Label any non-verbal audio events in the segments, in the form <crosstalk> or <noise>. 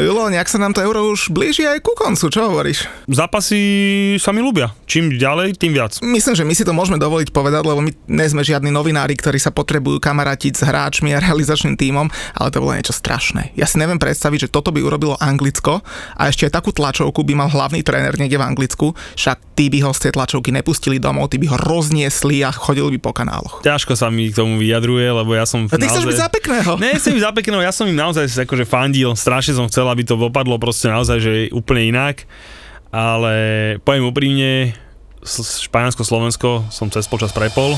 Julo, nejak sa nám to euro už blíži aj ku koncu, čo hovoríš? Zápasy sa mi ľúbia. Čím ďalej, tým viac. Myslím, že my si to môžeme dovoliť povedať, lebo my nie sme žiadni novinári, ktorí sa potrebujú kamarátiť s hráčmi a realizačným tímom, ale to bolo niečo strašné. Ja si neviem predstaviť, že toto by urobilo Anglicko a ešte aj takú tlačovku by mal hlavný tréner niekde v Anglicku, však tí by ho z tej tlačovky nepustili domov, tí by ho rozniesli a chodili by po kanáloch. Ťažko sa mi k tomu vyjadruje, lebo ja som A ty chceš byť za pekného? Ne, chcem byť za pekného, ja som im naozaj akože fandil, strašne som chcel, aby to dopadlo proste naozaj, že úplne inak, ale poviem úprimne, Španielsko-Slovensko som cez počas prepol.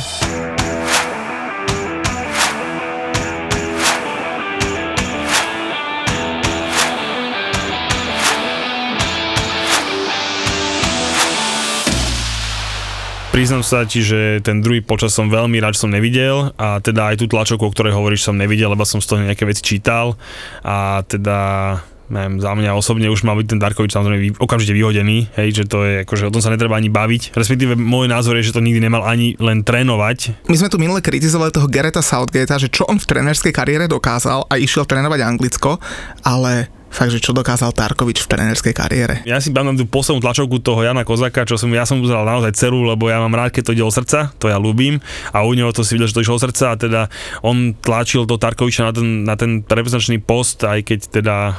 Priznám sa ti, že ten druhý počas som veľmi rád, som nevidel a teda aj tú tlačovku, o ktorej hovoríš, som nevidel, lebo som z toho nejaké veci čítal a teda neviem, za mňa osobne už mal byť ten Darkovič samozrejme okamžite vyhodený, hej, že to je, akože o tom sa netreba ani baviť. Respektíve môj názor je, že to nikdy nemal ani len trénovať. My sme tu minule kritizovali toho Gareta Southgatea, že čo on v trénerskej kariére dokázal a išiel trénovať Anglicko, ale fakt, že čo dokázal Tarkovič v trénerskej kariére. Ja si pamätám tú poslednú tlačovku toho Jana Kozaka, čo som, ja som pozeral naozaj celú, lebo ja mám rád, keď to ide o srdca, to ja ľúbim. A u neho to si videl, že to išlo o srdca a teda on tlačil do Tarkoviča na ten, na ten reprezentačný post, aj keď teda uh,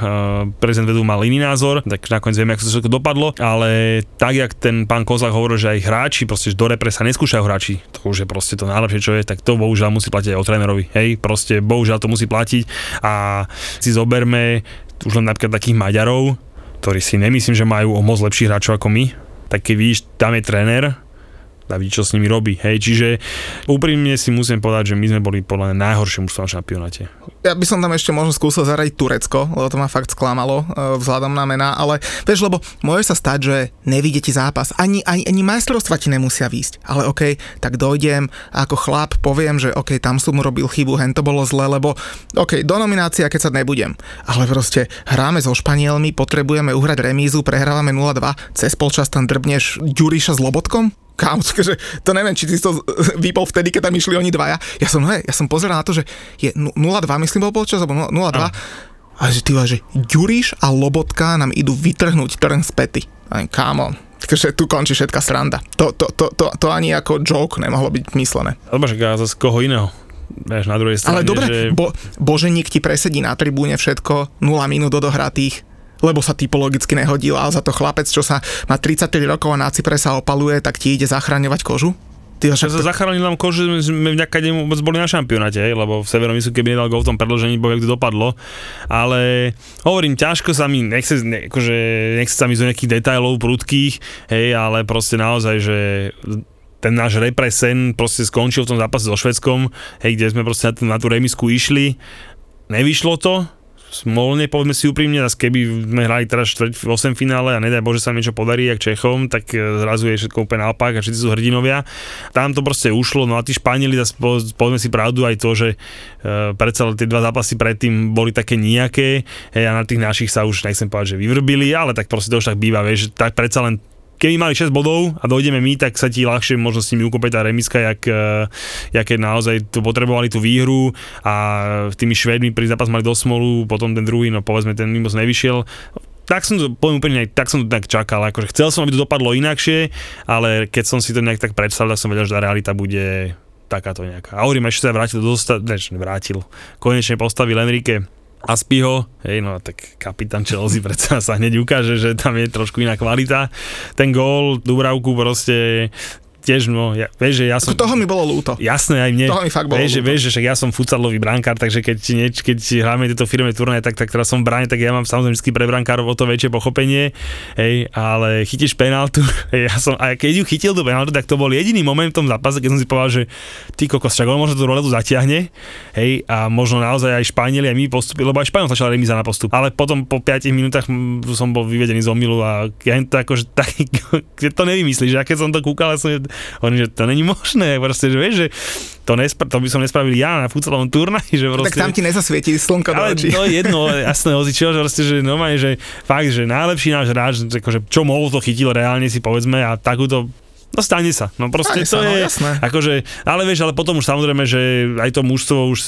prezident vedu mal iný názor, tak nakoniec vieme, ako to všetko dopadlo, ale tak, jak ten pán Kozak hovoril, že aj hráči, proste že do repre sa neskúšajú hráči, to už je proste to najlepšie, čo je, tak to bohužiaľ musí platiť aj o trénerovi, hej, proste bohužiaľ to musí platiť. A si zoberme už len napríklad takých Maďarov, ktorí si nemyslím, že majú o moc lepších hráčov ako my, tak keď vidíš, tam je tréner, a vidí, čo s nimi robí. Hej, čiže úprimne si musím povedať, že my sme boli podľa mňa najhoršie mužstvo na šampionáte. Ja by som tam ešte možno skúsil zaradiť Turecko, lebo to ma fakt sklamalo e, vzhľadom na mená, ale vieš, lebo môže sa stať, že nevidie ti zápas, ani, ani, ani majstrovstva ti nemusia výjsť, ale OK, tak dojdem a ako chlap poviem, že OK, tam som urobil chybu, hen to bolo zle, lebo OK, do nominácia, keď sa nebudem, ale proste hráme so Španielmi, potrebujeme uhrať remízu, prehrávame 0-2, cez polčas tam drbneš Ďuriša s Lobotkom, Kámo, že to neviem, či si to <laughs> vypol vtedy, keď tam išli oni dvaja. Ja som, hej, ja som pozeral na to, že je 0-2, myslím, bol polčas, alebo 0-2. A že ty že Ďuriš a Lobotka nám idú vytrhnúť trn z pety. A kámo, takže tu končí všetká sranda. To, to, to, to, to ani ako joke nemohlo byť myslené. Alebo a zase koho iného. Vieš, na druhej strane, Ale dobre, že... bo, Boženík ti presedí na tribúne všetko, 0 minút odohratých, lebo sa typologicky nehodil, ale za to chlapec, čo sa má 33 rokov a na Cypre sa opaluje, tak ti ide zachraňovať kožu? Ty, sa zachránil nám kož, že sme vďaka nemu vôbec boli na šampionáte, lebo v Severom keby nedal gol v tom predložení, bo to dopadlo. Ale hovorím, ťažko sa mi, nechce, ne, akože, nechce sa mi zo nejakých detailov prudkých, hej, ale proste naozaj, že ten náš represen proste skončil v tom zápase so Švedskom, hej, kde sme proste na, tú- na tú remisku išli. Nevyšlo to, smolne, povedzme si úprimne, a keby sme hrali teraz štvrť v 8 finále a nedaj Bože sa niečo podarí, jak Čechom, tak e, zrazu je všetko úplne naopak a všetci sú hrdinovia. Tam to proste ušlo, no a tí Španieli, zas po- povedzme si pravdu aj to, že e, predsa tie dva zápasy predtým boli také nejaké hej, a na tých našich sa už nechcem povedať, že vyvrbili, ale tak proste to už tak býva, vieš, tak predsa len keby mali 6 bodov a dojdeme my, tak sa ti ľahšie možno s nimi ukope tá remiska, jak, eh, jak keď naozaj tu potrebovali tú výhru a tými Švédmi pri zápas mali do smolu, potom ten druhý, no povedzme ten mimo nevyšiel. Tak som to, poviem úplne, tak som to tak čakal, akože chcel som, aby to dopadlo inakšie, ale keď som si to nejak tak predstavil, som vedel, že tá realita bude takáto nejaká. A hovorím, ešte sa vrátil do zosta- ne, vrátil, konečne postavil Enrique Aspiho, hej, no tak kapitán Chelsea <laughs> predsa sa hneď ukáže, že tam je trošku iná kvalita. Ten gól, Dubravku proste tiež, no, ja, vieš, že ja som... Toho mi bolo ľúto. Jasné, aj mne. Toho mi fakt bolo vieš, ľúto. vieš, že však ja som futsalový brankár, takže keď, nieč, keď hráme tieto firmné turnaje, tak, tak teraz som v bráne, tak ja mám samozrejme vždy pre brankárov o to väčšie pochopenie, hej, ale chytíš penáltu, <laughs> hej, ja som, a keď ju chytil tú penáltu, tak to bol jediný moment v tom zápase, keď som si povedal, že ty kokos, však on možno tú roletu zatiahne, hej, a možno naozaj aj Španieli, aj my postupili, lebo aj Španiel začal remíza na postup, ale potom po 5 minútach som bol vyvedený z omilu a ja to akože <laughs> tak, to nevymyslíš, a keď som to kúkal, ja som, hovorím, že to není možné, <laughs> proste, že vieš, že to, nespra- to by som nespravil ja na futsalovom turnaji, že proste... Tak tam ti nezasvieti slnko do Ale očí. to je <laughs> jedno, jasné, ozičo, že proste, že normálne, že fakt, že najlepší náš hráč, akože čo mohol to chytil reálne si povedzme a takúto No stane sa. No proste Stane to sa, no, je, jasné. akože, ale vieš, ale potom už samozrejme, že aj to mužstvo už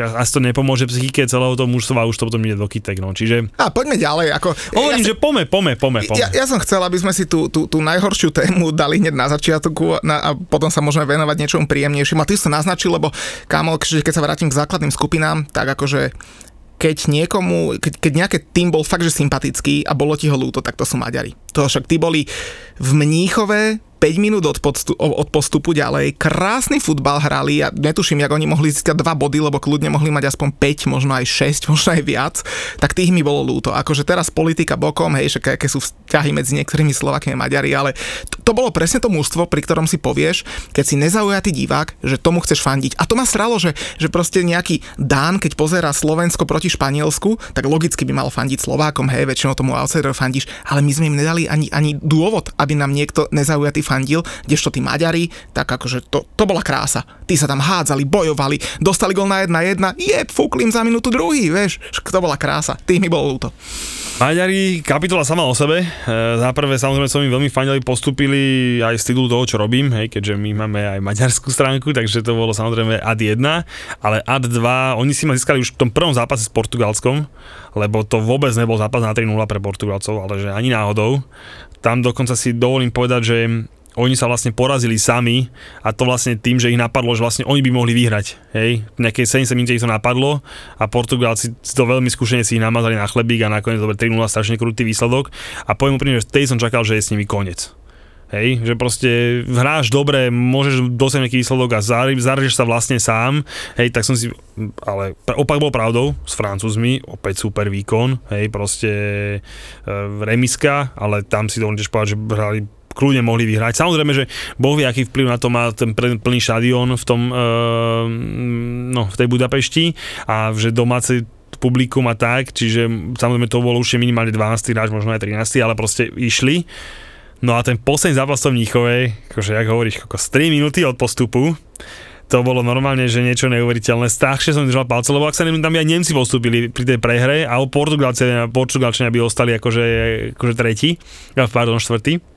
asi to nepomôže psychike celého toho mužstva a už to potom ide do kytek, no. Čiže A poďme ďalej. Ako, hovorím, ja, že pome, pome, pome, pome. ja, ja, som chcel, aby sme si tú, tú, tú najhoršiu tému dali hneď na začiatku na, a potom sa môžeme venovať niečomu príjemnejšiemu. A ty si to naznačil, lebo kámo, keď sa vrátim k základným skupinám, tak akože keď niekomu, keď, keď nejaký tým bol fakt, že sympatický a bolo ti ho ľúto, tak to sú Maďari. To však tí boli v Mníchove 5 minút od, podstu, od postupu ďalej. Krásny futbal hrali a netuším, jak oni mohli získať dva body, lebo kľudne mohli mať aspoň 5, možno aj 6, <laughs> možno aj viac. Tak tých mi bolo ľúto. Akože teraz politika bokom, hej, však aké sú vzťahy medzi niektorými Slovakmi a Maďari, ale to, to bolo presne to mužstvo, pri ktorom si povieš, keď si nezaujatý divák, že tomu chceš fandiť. A to ma stralo, že, že proste nejaký Dán, keď pozera Slovensko proti Španielsku, tak logicky by mal fandiť Slovákom, hej, väčšinou tomu outsider fandíš, ale my sme im nedali ani, ani dôvod, aby nám niekto nezaujatý fandil, kdežto tí Maďari, tak akože to, to bola krása. Tí sa tam hádzali, bojovali, dostali gol na jedna jedna, je, fúkli za minútu druhý, vieš, to bola krása. Tých mi bolo ľúto. Maďari, kapitola sama o sebe. E, za prvé samozrejme som im veľmi fandili, postupili aj z titulu toho, čo robím, hej, keďže my máme aj maďarskú stránku, takže to bolo samozrejme ad 1, ale ad 2, oni si ma získali už v tom prvom zápase s Portugalskom, lebo to vôbec nebol zápas na 3-0 pre Portugalcov, ale že ani náhodou. Tam dokonca si dovolím povedať, že oni sa vlastne porazili sami a to vlastne tým, že ich napadlo, že vlastne oni by mohli vyhrať. Hej, nejakej 70 minúte ich to napadlo a Portugálci to veľmi skúšene si ich namazali na chlebík a nakoniec dobre 3-0 strašne krutý výsledok a poviem úprimne, že tej som čakal, že je s nimi koniec. Hej, že proste hráš dobre, môžeš dosiahnuť nejaký výsledok a zarežeš sa vlastne sám, hej, tak som si, ale opak bol pravdou s Francúzmi, opäť super výkon, hej, proste e, remiska, ale tam si dovolíš povedať, že hrali kľudne mohli vyhrať. Samozrejme, že Boh vie, aký vplyv na to má ten plný štadión v tom, e, no, v tej Budapešti a že domáci publikum a tak, čiže samozrejme to bolo už minimálne 12. hráč, možno aj 13. ale proste išli. No a ten posledný zápas v Mníchove, akože jak hovoríš, z 3 minúty od postupu, to bolo normálne, že niečo neuveriteľné. Strašne som držal palce, lebo ak sa neviem, tam aj Nemci postúpili pri tej prehre a Portugalčania, Portugalčania by ostali akože, akože tretí, pardon, štvrtý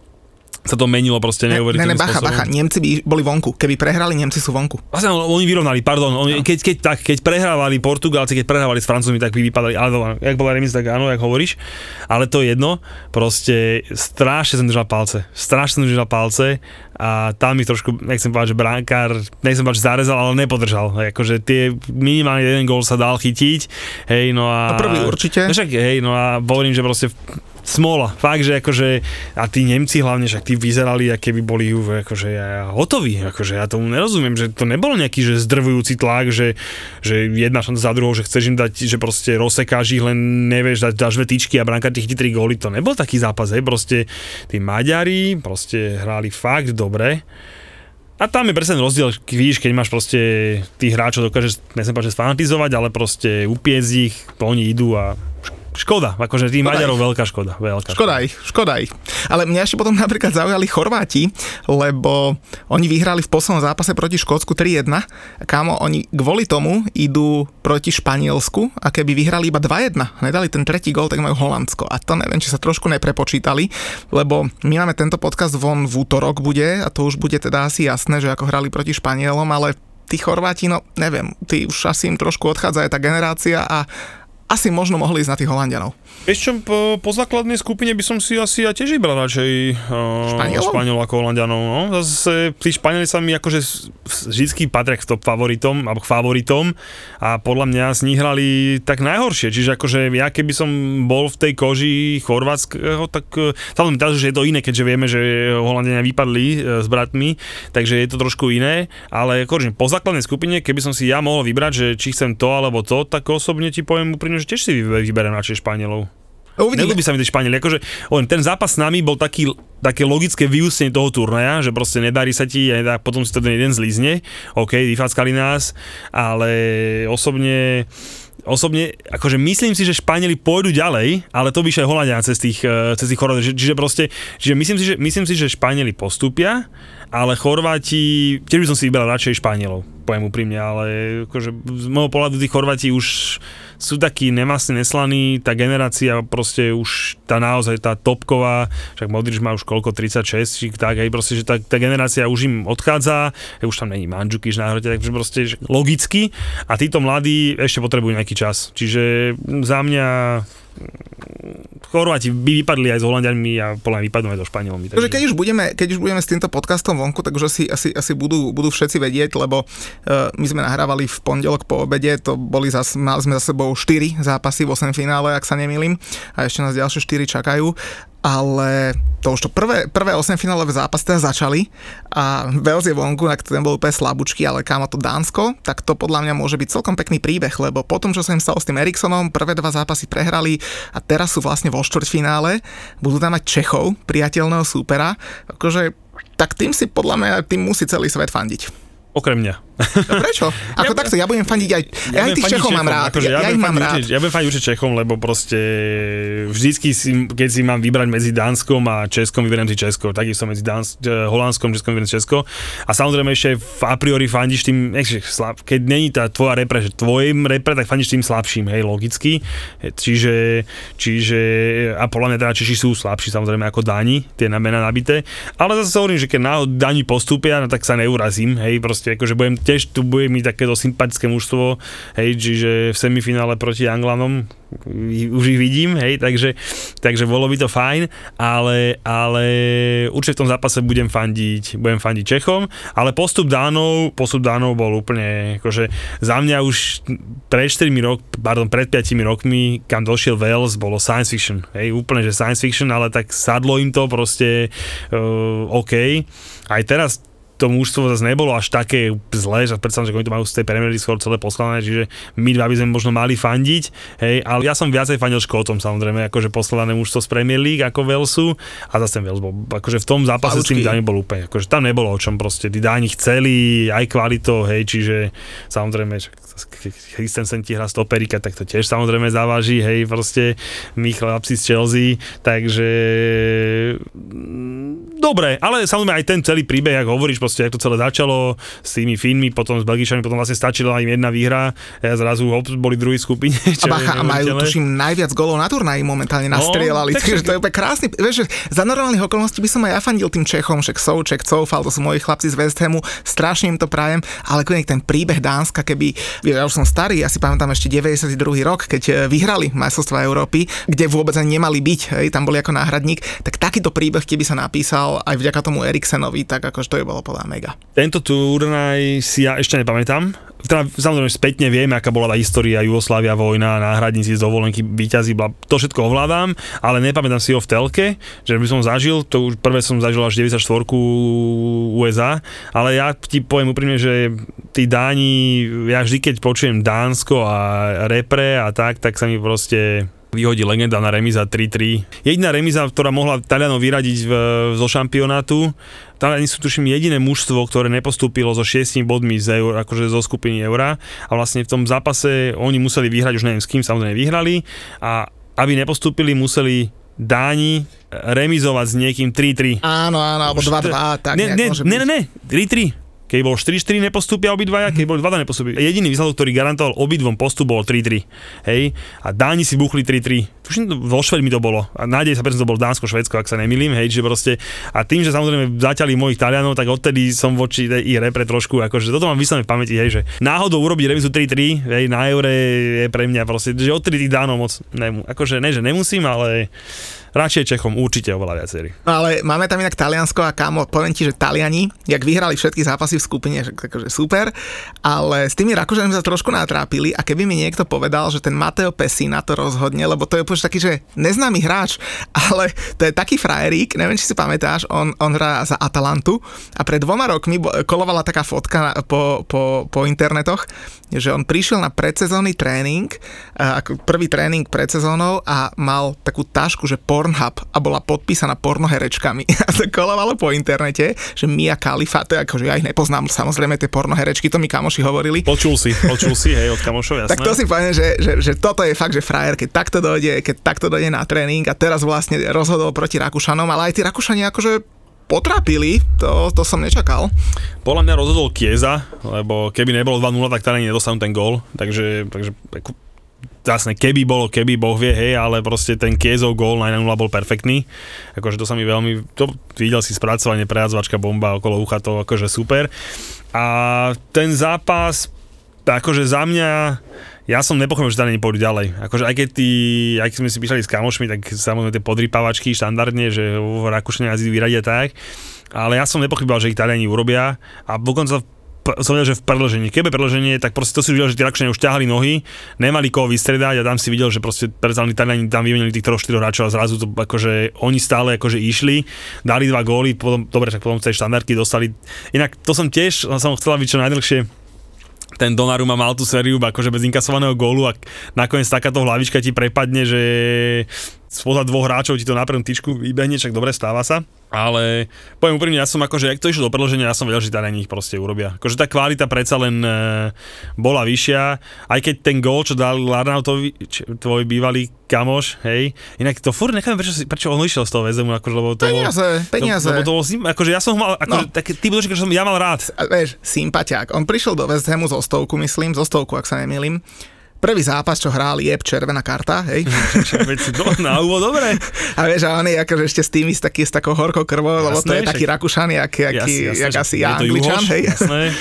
sa to menilo proste neuveriteľným ne, ne, bacha, spôsobom. bacha, Nemci by boli vonku. Keby prehrali, Nemci sú vonku. Vlastne oni vyrovnali, pardon. Oni, keď, keď, tak, keď prehrávali Portugálci, keď prehrávali s Francúzmi, tak by vypadali, ale jak bola remis, tak áno, jak hovoríš. Ale to je jedno. Proste strašne som držal palce. Strašne som držal palce a tam mi trošku, nechcem povedať, že bránkár, nechcem povedať, že zarezal, ale nepodržal. Akože tie minimálne jeden gól sa dal chytiť. Hej, no a... A prvý určite. No však, hej, no a hovorím, že proste smola. Fakt, že akože, a tí Nemci hlavne, však tí vyzerali, aké by boli akože ja, hotoví, akože ja tomu nerozumiem, že to nebol nejaký, že zdrvujúci tlak, že, že jedna šanca za druhou, že chceš im dať, že proste rozsekáš ich, len nevieš, dať, dáš vetičky a bránka tých tri góly, to nebol taký zápas, hej, proste tí Maďari proste hrali fakt dobre. A tam je presne rozdiel, víš, keď máš proste tých hráčov dokážeš, povedať, že sfanatizovať, ale proste upiec ich, oni idú a Škoda, akože tým Maďarov veľká škoda. Veľká škoda, škoda ich, škoda ich. Ale mňa ešte potom napríklad zaujali Chorváti, lebo oni vyhrali v poslednom zápase proti Škótsku 3-1. Kámo, oni kvôli tomu idú proti Španielsku a keby vyhrali iba 2-1, nedali ten tretí gol, tak majú Holandsko. A to neviem, či sa trošku neprepočítali, lebo my máme tento podcast von v útorok bude a to už bude teda asi jasné, že ako hrali proti Španielom, ale tí Chorváti, no neviem, tí už asi im trošku odchádza aj tá generácia a asi možno mohli ísť na tých Holandianov. Vieš čo, po, po základnej skupine by som si asi ja tiež vybral radšej uh, Španielov ako Holandianov. No. Zase tí Španieli sa mi akože vždy patria k top favoritom, alebo k favoritom a podľa mňa z nich hrali tak najhoršie. Čiže akože ja keby som bol v tej koži chorvátskeho, tak samozrejme teraz už je to iné, keďže vieme, že Holandiania vypadli uh, s bratmi, takže je to trošku iné, ale akože po základnej skupine, keby som si ja mohol vybrať, že či chcem to alebo to, tak osobne ti poviem úprimne, že tiež si vyberiem radšej Španielov. Uvidíme. Nelúbi sa mi tie Španieli. Akože, ten zápas s nami bol taký, také logické vyústenie toho turnaja, že proste nedarí sa ti a potom si to ten jeden zlízne. OK, vyfackali nás, ale osobne osobne, akože myslím si, že Španieli pôjdu ďalej, ale to by aj Holandia cez tých, cez tých Chorvátov. Čiže proste, čiže myslím si, že, myslím si, že Španieli postupia, ale Chorváti, tiež by som si vybral radšej Španielov, poviem úprimne, ale akože z môjho pohľadu tí Chorváti už sú takí nemastní, neslaní, tá generácia proste už tá naozaj tá topková, však Modrič má už koľko, 36, či tak, hej, proste, že tá, tá generácia už im odchádza, hej, už tam není Mandžukiš na hrote, takže proste že logicky a títo mladí ešte potrebujú nejaký čas. Čiže za mňa Chorváti by vypadli aj s Holandianmi a podľa mňa vypadnú aj so Španielmi. Takže... Keď, už budeme, keď už budeme s týmto podcastom vonku, tak už asi, asi, asi budú, budú všetci vedieť, lebo uh, my sme nahrávali v pondelok po obede, to boli zas, mali sme za sebou 4 zápasy v 8 finále, ak sa nemýlim, a ešte nás ďalšie 4 čakajú ale to už to prvé, prvé 8 finálové zápasy teda začali a Wales je vonku, tak ten bol úplne slabúčky, ale kámo to Dánsko, tak to podľa mňa môže byť celkom pekný príbeh, lebo potom, čo sa im stalo s tým Eriksonom, prvé dva zápasy prehrali a teraz sú vlastne vo štvrťfinále, budú tam mať Čechov, priateľného súpera, akože tak tým si podľa mňa, tým musí celý svet fandiť. Okrem mňa. No prečo? <laughs> Ako ja, takto, ja budem fandiť aj... Ja, aj tých Čechom, mám rád. Akože ja, ja, ich mám rád. Určite, ja budem fandiť určite Čechom, lebo proste vždycky si, keď si mám vybrať medzi Dánskom a Českom, vyberiem si Česko. Takisto medzi Dáns, eh, Holandskom, Českom vyberiem Česko. A samozrejme ešte v a priori fandíš tým, keď není tá tvoja repre, že tvojim repre, tak fandíš tým slabším, hej, logicky. Čiže, čiže a podľa mňa teda Češi sú slabší samozrejme ako Dáni, tie na mena nabité. Ale zase sa hovorím, že keď náhod Dáni postúpia, no tak sa neurazím, hej, proste proste akože budem, tiež tu bude mi takéto sympatické mužstvo, hej, čiže v semifinále proti Anglanom už ich vidím, hej, takže, takže bolo by to fajn, ale, ale určite v tom zápase budem fandiť, budem fandiť Čechom, ale postup Dánov, postup Dánov bol úplne, akože za mňa už pred 4 rok, pardon, pred 5 rokmi, kam došiel Wales, bolo science fiction, hej, úplne, že science fiction, ale tak sadlo im to proste uh, OK. Aj teraz to mužstvo zase nebolo až také zlé, že predstavím, že oni to majú z tej Premier League skôr celé poskladané, čiže my dva by sme možno mali fandiť, hej, ale ja som viacej fandil Škótom samozrejme, akože poskladané mužstvo z Premier League ako Velsu a zase Vels bol, akože v tom zápase s tým Dáni bol úplne, akože tam nebolo o čom proste, tí Dáni chceli aj kvalitou, hej, čiže samozrejme, Christensen ti hrá stoperika, tak to tiež samozrejme závaží, hej, proste my chlapci z Chelsea, takže mm, dobre, ale samozrejme aj ten celý príbeh, ako hovoríš, proste, ako to celé začalo s tými Fínmi, potom s Belgičami, potom vlastne stačila im jedna výhra a zrazu hop, boli druhý skupine. <laughs> A bacha, a majú tuším najviac golov na turnaji momentálne no, nastrieľali, no, takže to je úplne krásny, vieš, za normálnych okolností by som aj ja fandil tým Čechom, však Souček, Coufal, to sú moji chlapci z West Hamu, strašne im to prajem, ale ten príbeh Dánska, keby ja už som starý, ja si pamätám ešte 92. rok, keď e, vyhrali majstrovstvá Európy, kde vôbec ani nemali byť, hej, tam boli ako náhradník, tak takýto príbeh, keby sa napísal aj vďaka tomu Eriksenovi, tak akože to je bolo podľa mega. Tento turnaj si ja ešte nepamätám, teda samozrejme spätne vieme, aká bola tá história Jugoslávia, vojna, náhradníci z dovolenky, výťazí, to všetko ovládam, ale nepamätám si ho v telke, že by som zažil, to už prvé som zažil až 94 USA, ale ja ti poviem úprimne, že tí Dáni, ja vždy keď počujem Dánsko a repre a tak, tak sa mi proste vyhodí legenda na remiza 3-3. Jediná remiza, ktorá mohla Talianov vyradiť v, zo šampionátu, Taliani sú tuším jediné mužstvo, ktoré nepostúpilo so 6 bodmi z eur, akože zo skupiny eura a vlastne v tom zápase oni museli vyhrať, už neviem s kým, samozrejme vyhrali a aby nepostúpili, museli Dáni remizovať s niekým 3-3. Áno, áno, alebo 2-2, tak ne, ne, ne, ne, ne, 3-3. Keď bol 4-4 nepostúpia obidvaja, keď boli 2 nepostúpia. Jediný výsledok, ktorý garantoval obidvom postup, bol 3-3. Hej? A Dáni si buchli 3-3. Tuším, vo Švedmi to bolo. A nádej sa to bolo Dánsko, Švedsko, ak sa nemýlim. Hej? Že proste, a tým, že samozrejme zaťali mojich Talianov, tak odtedy som voči tej ich repre trošku, akože toto mám vyslené v pamäti, hej, že náhodou urobiť remizu 3-3, hej, na eure je pre mňa proste, že odtedy tých Dánov moc, nemu, akože ne, že nemusím, ale Radšej Čechom určite oveľa viacerí. No ale máme tam inak Taliansko a kámo, poviem ti, že Taliani, jak vyhrali všetky zápasy v skupine, že akože super, ale s tými Rakúšanmi sa trošku natrápili a keby mi niekto povedal, že ten Mateo na to rozhodne, lebo to je úplne taký, že neznámy hráč, <laughs> ale to je taký frajerík, neviem, či si pamätáš, on, on hrá za Atalantu a pred dvoma rokmi kolovala taká fotka po, po, po internetoch, že on prišiel na predsezónny tréning, ako prvý tréning pred sezónou a mal takú tašku, že Pornhub a bola podpísaná pornoherečkami. <laughs> A to kolovalo po internete, že Mia Khalifa, to je akože ja ich nepoznám, samozrejme tie pornoherečky, to mi kamoši hovorili. Počul si, počul si, hej, od kamošov, jasné. Tak to si poviem, že, že, že, toto je fakt, že frajer, keď takto dojde, keď takto dojde na tréning a teraz vlastne rozhodol proti Rakúšanom, ale aj tí Rakúšani akože potrapili, to, to som nečakal. Podľa mňa rozhodol Kieza, lebo keby nebolo 2-0, tak teda nedostanú ten gól, takže, takže jasne, keby bolo, keby Boh vie, hej, ale proste ten Kiezov gól na 1 bol perfektný. Akože to sa mi veľmi, to videl si spracovanie, prejazvačka, bomba okolo ucha, to akože super. A ten zápas, akože za mňa, ja som nepochopil, že Taliani pôjdu ďalej. Akože aj keď, tí, aj keď sme si písali s kamošmi, tak samozrejme tie podrypávačky štandardne, že v Rakúšane jazdí vyradia tak, ale ja som nepochyboval, že ich Taliani urobia a dokonca som videl, že v predlžení. Keby predlženie, tak proste to si videl, že tie Rakúšania už ťahali nohy, nemali koho vystredať a tam si videl, že proste predsa Taliani tam vymenili tých troch, štyroch hráčov a zrazu to akože oni stále akože išli, dali dva góly, potom, dobre, tak potom tej štandardky dostali. Inak to som tiež, som chcela byť čo najdlhšie ten Donnarumma mal tú sériu akože bez inkasovaného gólu a nakoniec takáto hlavička ti prepadne, že spoza dvoch hráčov ti to na prvú tyčku vybehne, čak dobre stáva sa. Ale poviem úprimne, ja som akože, ak to išlo do predloženia, ja som vedel, že Taliani ich proste urobia. Akože tá kvalita predsa len e, bola vyššia, aj keď ten gól, čo dal Larnautovi, tvoj bývalý kamoš, hej, inak to furt necháme, prečo, prečo on išiel z toho väzemu, akože, lebo to peniaze, bol, peniaze. To, lebo to bol, akože ja som ho mal, akože, no. taký typ že som ja mal rád. A, vieš, sympatiák. On prišiel do West Hamu zo stovku, myslím, zo stovku, ak sa nemýlim prvý zápas, čo hrál, je červená karta, hej. <laughs> do, na úvod, dobre. A vieš, a on je akože ešte s tým, s, taký, s takou horkou krvou, lebo to je taký Rakúšan, jak, jak, jak asi ja, Angličan, hej. Jasné. <laughs>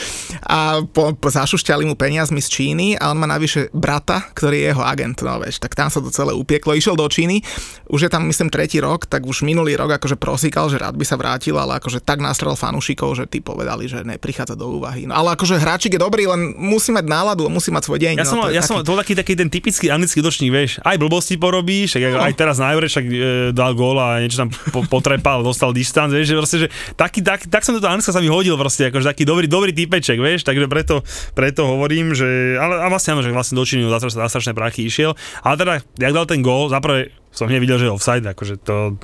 A po, po, zašušťali mu peniazmi z Číny a on má navyše brata, ktorý je jeho agent, no vieš, tak tam sa to celé upieklo. Išiel do Číny, už je tam myslím tretí rok, tak už minulý rok akože prosíkal, že rád by sa vrátil, ale akože tak nastrel fanúšikov, že tí povedali, že neprichádza do úvahy. No ale akože hráčik je dobrý, len musí mať náladu musí mať svoj deň. Ja no, som, ja taký... som to bol taký, taký ten typický anglický útočník, vieš, aj blbosti porobíš, no. aj teraz na Eure však e, dal gól a niečo tam po, potrepal, dostal distanc, vieš, že proste, že taký, tak, tak som to Anglicka sa mi hodil proste, akože taký dobrý, dobrý typeček, vieš, takže preto, preto hovorím, že, ale a vlastne áno, že vlastne do Číny za, za strašné prachy išiel, ale teda, jak dal ten gól, zaprvé som hneď videl, že je offside, akože to,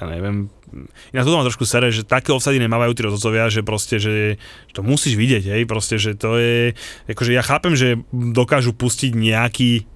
ja neviem, ja to mám trošku sere, že také offside nemávajú tí rozhodcovia, že proste, že to musíš vidieť, hej, proste, že to je, akože ja chápem, že dokážu pustiť nejaký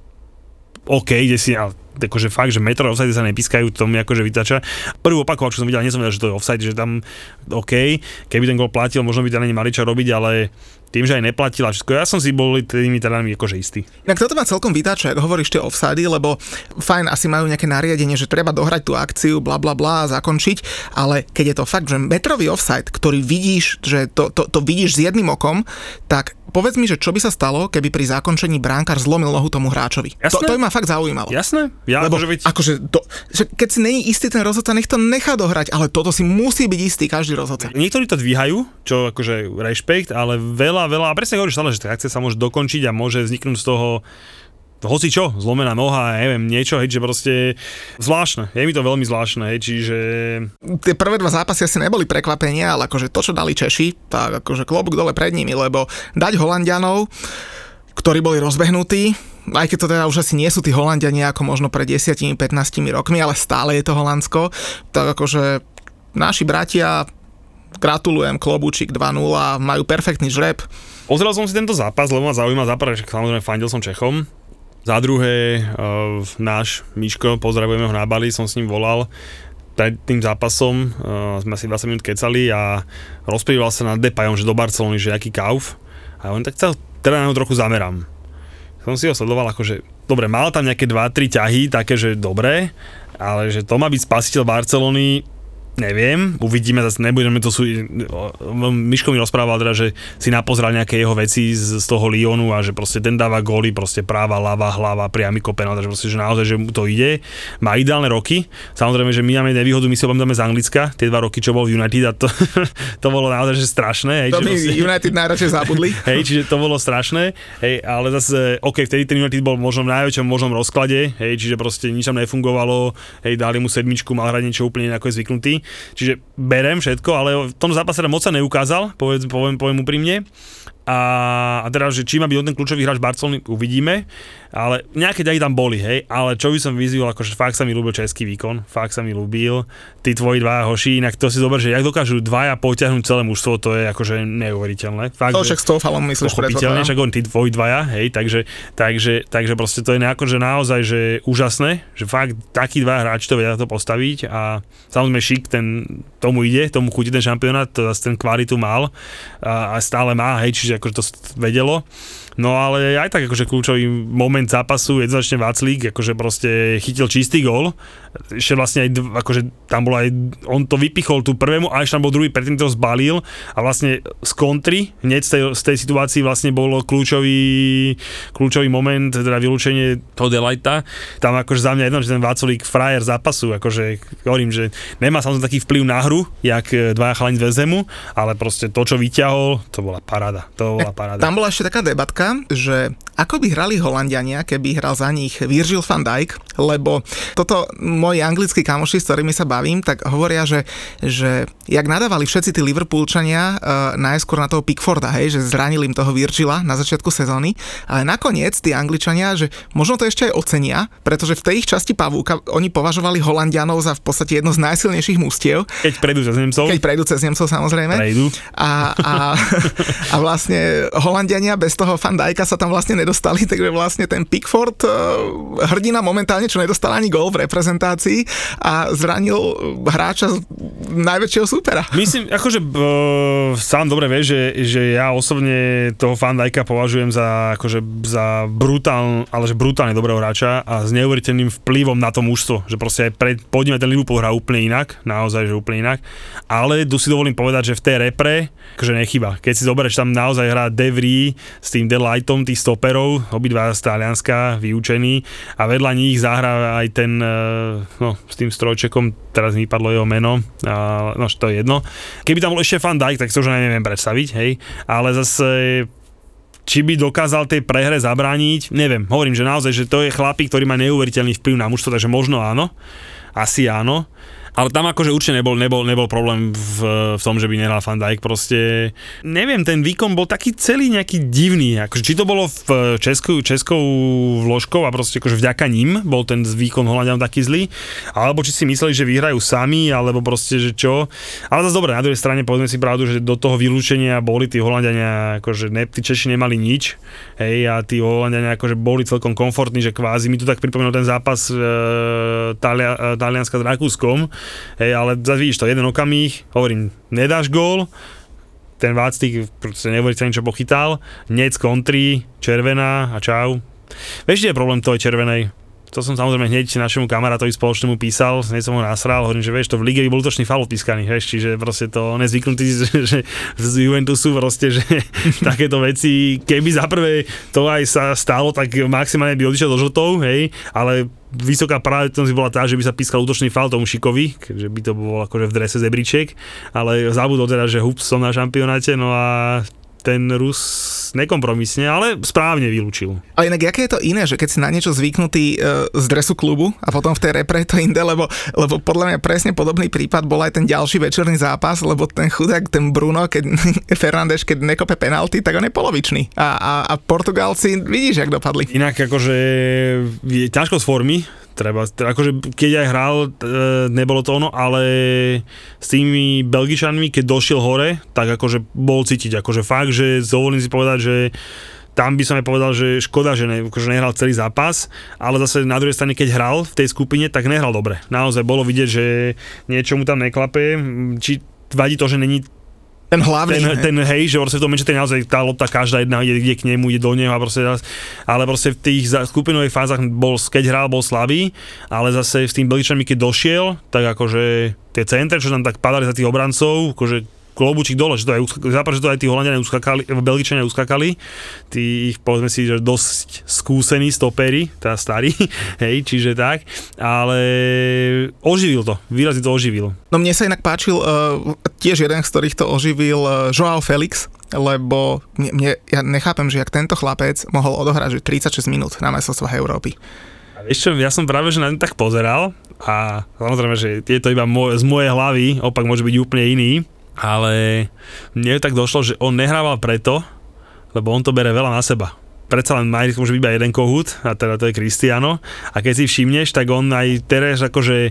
OK, kde si, ale akože fakt, že metro offside sa nepískajú, to mi akože vytača. Prvú opakovač, čo som videl, nie som vedel, že to je offside, že tam OK, keby ten gol platil, možno by to ani mali čo robiť, ale tým, že aj neplatila všetko. Ja som si bol tými tradami akože istý. Inak toto ma celkom vytáča, ak hovoríš tie offsady, lebo fajn, asi majú nejaké nariadenie, že treba dohrať tú akciu, bla bla bla, zakončiť, ale keď je to fakt, že metrový offside, ktorý vidíš, že to, to, to vidíš s jedným okom, tak povedz mi, že čo by sa stalo, keby pri zakončení bránkar zlomil nohu tomu hráčovi. Jasné. To, to ma fakt zaujímalo. Jasné. Ja Lebo, akože, veď... akože to, že keď si není istý ten rozhodca, nech to nechá dohrať, ale toto si musí byť istý každý rozhodca. Niektorí to dvíhajú, čo akože rešpekt, ale veľa, veľa, a presne hovoríš stále, že tá akcia sa môže dokončiť a môže vzniknúť z toho hoci čo, zlomená noha, neviem, niečo, hej, že proste zvláštne, je mi to veľmi zvláštne, hej, čiže... Tie prvé dva zápasy asi neboli prekvapenia, ale akože to, čo dali Češi, tak akože klobúk dole pred nimi, lebo dať Holandianov, ktorí boli rozbehnutí, aj keď to teda už asi nie sú tí Holandiani ako možno pred 10-15 rokmi, ale stále je to Holandsko, tak akože naši bratia gratulujem, klobúčik 2-0, majú perfektný žreb. Pozrel som si tento zápas, lebo ma zaujíma zápas, že samozrejme fandil som Čechom, za druhé, uh, náš Miško, pozdravujeme ho na Bali, som s ním volal pred tým zápasom, uh, sme asi 20 minút kecali a rozprával sa nad Depayom, že do Barcelony, že aký kauf. A on tak chcel, teda na trochu zamerám. Som si ho sledoval, akože, dobre, mal tam nejaké 2-3 ťahy, také, že dobré, ale že to má byť spasiteľ Barcelony, Neviem, uvidíme, zase nebudeme to sú... Miško mi rozprával teda, že si napozral nejaké jeho veci z, z toho Lyonu a že proste ten dáva góly, proste práva, ľava, hlava, priamy kopenál, takže proste, že naozaj, že mu to ide. Má ideálne roky, samozrejme, že my máme nevýhodu, my si ho z Anglicka, tie dva roky, čo bol v United a to, <laughs> to bolo naozaj, že strašné. Hej, to my proste, United najradšej zabudli. <laughs> Hej, čiže to bolo strašné, hej, ale zase, OK, vtedy ten United bol možno v najväčšom možnom rozklade, hej, čiže proste nič tam nefungovalo, hej, dali mu sedmičku, mal hrať niečo úplne ako je zvyknutý. Čiže berem všetko, ale v tom zápase moc sa neukázal, poviem, poviem, poviem úprimne. A, a teda, že či má byť ten kľúčový hráč Barcelony, uvidíme ale nejaké ďahy tam boli, hej, ale čo by som vyzvil, akože fakt sa mi ľúbil český výkon, fakt sa mi ľúbil, tí tvoji dva hoši, inak to si zober, že jak dokážu dvaja potiahnuť celé mužstvo, to je akože neuveriteľné. Fakt, to však s Toufalom myslíš Pochopiteľne, však on tí tvoji dvaja, hej, takže, takže, takže proste to je akože naozaj, že úžasné, že fakt takí dva hráči to vedia to postaviť a samozrejme Šik, ten tomu ide, tomu chutí ten šampionát, to ten kvalitu mal a, a stále má, hej, čiže akože to vedelo. No ale aj tak akože kľúčový moment zápasu jednoznačne Václík, akože proste chytil čistý gól. Ešte vlastne aj, akože tam bol aj, on to vypichol tú prvému a ešte tam bol druhý, predtým to zbalil a vlastne z kontry, hneď z tej, z tej situácii vlastne bolo kľúčový, kľúčový moment, teda vylúčenie toho Delighta. Tam akože za mňa jedno, že ten Václík frajer zápasu, akože hovorím, že nemá samozrejme taký vplyv na hru, jak e, dvaja chalani z Vezemu, ale proste to, čo vyťahol, to bola paráda. To bola paráda. Tam bola ešte taká debatka, že ako by hrali Holandiania, keby hral za nich Virgil van Dijk, lebo toto moji anglickí kamoši, s ktorými sa bavím, tak hovoria, že, že jak nadávali všetci tí Liverpoolčania uh, najskôr na toho Pickforda, hej, že zranili im toho Virgila na začiatku sezóny, ale nakoniec tí Angličania, že možno to ešte aj ocenia, pretože v tej ich časti pavúka oni považovali Holandianov za v podstate jedno z najsilnejších mústiev. Keď prejdú cez Nemcov. Keď prejdú cez Nemcov, samozrejme. Prejdú. A, a, <laughs> a vlastne Holandiania bez toho Van Dijka sa tam vlastne nedostali, takže vlastne ten Pickford, eh, hrdina momentálne, čo nedostal ani gol v reprezentácii a zranil hráča najväčšieho súpera. Myslím, akože uh, sám dobre vie, že, že ja osobne toho Van Dijka považujem za, akože, za brutál, ale že brutálne dobrého hráča a s neuveriteľným vplyvom na to mužstvo, že proste aj pred, poďme ten Liverpool hrá úplne inak, naozaj, že úplne inak, ale tu si dovolím povedať, že v tej repre, akože nechyba. Keď si zoberieš, tam naozaj hrá Devry s tým Delightom, tých stoperov, obidva z Talianska, vyučení a vedľa nich zahrá aj ten, eh, no, s tým strojčekom, teraz mi padlo jeho meno, a, no, to je jedno. Keby tam bol ešte Van Dijk, tak to už neviem predstaviť, hej, ale zase či by dokázal tej prehre zabrániť, neviem, hovorím, že naozaj, že to je chlapík, ktorý má neuveriteľný vplyv na mužstvo, takže možno áno, asi áno, ale tam akože určite nebol, nebol, nebol problém v, v tom, že by nehral Van Dijk, proste neviem, ten výkon bol taký celý nejaký divný, akože či to bolo v českou, českou vložkou a proste akože vďaka ním bol ten výkon Holandian taký zlý, alebo či si mysleli, že vyhrajú sami, alebo proste, že čo. Ale zase dobre, na druhej strane povedzme si pravdu, že do toho vylúčenia boli tí Holandiania, akože ne, tí Češi nemali nič, hej, a tí Holandiania akože boli celkom komfortní, že kvázi mi tu tak pripomínal ten zápas e, Talia, e, Talianska s Rakúskom, Hej, ale vidíš to, jeden okamih, hovorím, nedáš gól, ten Váctik proste sa niečo pochytal, nec kontry, červená a čau. Vieš, je problém tej červenej? to som samozrejme hneď našemu kamarátovi spoločnému písal, hneď som ho nasral, hovorím, že vieš, to v lige by bol točný faul odpískaný, vieš, čiže proste to on je zvyknutý, <laughs> že, že z Juventusu proste, že <laughs> takéto veci, keby za prvé to aj sa stalo, tak maximálne by odišiel do žltov, hej, ale vysoká pravdepodobnosť bola tá, že by sa pískal útočný faul tomu Šikovi, keďže by to bolo akože v drese zebriček, ale zabudol teda, že hup som na šampionáte, no a ten Rus nekompromisne, ale správne vylúčil. Ale inak, aké je to iné, že keď si na niečo zvyknutý e, z dresu klubu a potom v tej repre to inde, lebo, lebo podľa mňa presne podobný prípad bol aj ten ďalší večerný zápas, lebo ten chudák, ten Bruno, keď <laughs> Fernández, keď nekope penalty, tak on je polovičný. A, a, a Portugalci, vidíš, jak dopadli. Inak akože je ťažko z formy, treba, akože keď aj hral, e, nebolo to ono, ale s tými Belgičanmi, keď došiel hore, tak akože bol cítiť, akože fakt, že dovolím si povedať, že tam by som aj povedal, že škoda, že, ne, akože nehral celý zápas, ale zase na druhej strane, keď hral v tej skupine, tak nehral dobre. Naozaj bolo vidieť, že niečo mu tam neklape, či vadí to, že není ten hlavný. Ten, ten hej, že proste v tom Manchesteri naozaj tá lopta každá jedna ide, ide k nemu, ide do neho a proste, ale proste v tých skupinových fázach bol, keď hral, bol slabý, ale zase s tým Belgičanmi, keď došiel, tak akože tie centre, čo tam tak padali za tých obrancov, akože klobučík dole, že to aj, západ, že to aj tí Holandiania uskakali, Belgičania uskakali, tí ich povedzme si, že dosť skúsení stopery, teda starí, <laughs> hej, čiže tak, ale oživil to, výrazne to oživil. No mne sa inak páčil uh, tiež jeden, z ktorých to oživil uh, Joao Felix, lebo mne, mne, ja nechápem, že jak tento chlapec mohol odohrať že 36 minút na majstrovstvách Európy. A vieš čo, ja som práve že na tak pozeral a samozrejme, že je to iba môj, z mojej hlavy, opak môže byť úplne iný, ale mne tak došlo, že on nehrával preto, lebo on to bere veľa na seba. Predsa len Majrik môže byť iba jeden kohút, a teda to je Cristiano. A keď si všimneš, tak on aj teraz akože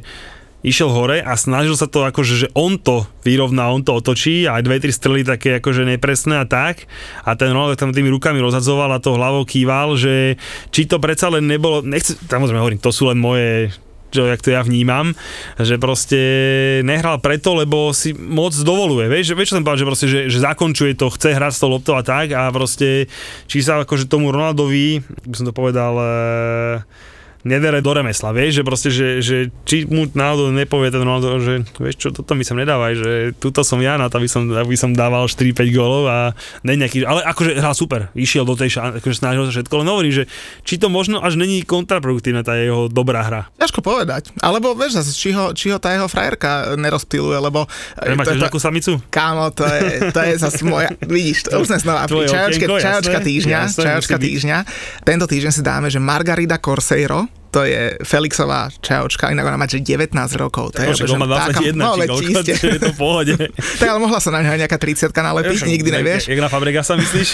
išiel hore a snažil sa to akože, že on to vyrovná, on to otočí a aj dve, tri strely také akože nepresné a tak. A ten Ronaldo tam tými rukami rozhadzoval a to hlavou kýval, že či to predsa len nebolo, nechce, samozrejme hovorím, to sú len moje čo, jak to ja vnímam, že proste nehral preto, lebo si moc dovoluje, vieš, vieš čo som povedal, že proste, že, že zakončuje to, chce hrať s tou loptou a tak a proste, či sa akože tomu Ronaldovi, by som to povedal, e, nedere do remesla, vieš, že proste, že, že či mu náhodou nepovie ten Ronaldo, že vieš čo, toto mi sem nedávaj, že tuto som ja na to, aby som, aby som dával 4-5 gólov a ne nejaký, ale akože hral super, išiel do tej šan, akože snažil sa všetko, len hovorí, že či to možno až není kontraproduktívna tá jeho dobrá hra. Ťažko povedať, alebo vieš zase, či ho, či ho tá jeho frajerka nerozptiluje, lebo... Máš to, takú samicu? Kámo, to je, to je zase moja, <laughs> vidíš, to už sme znova pri čajočke, čajočka týždňa, jasné, čajočka týždňa. Tento týždeň si dáme, že Margarida Corseiro, to je Felixová čajočka, inak ona má že 19 rokov. To je, že má 21, no, či koľko, je to v pohode. <laughs> tak ale mohla sa na ňa nejaká 30 nalepiť, nikdy nevieš. Jak na Fabrega sa myslíš?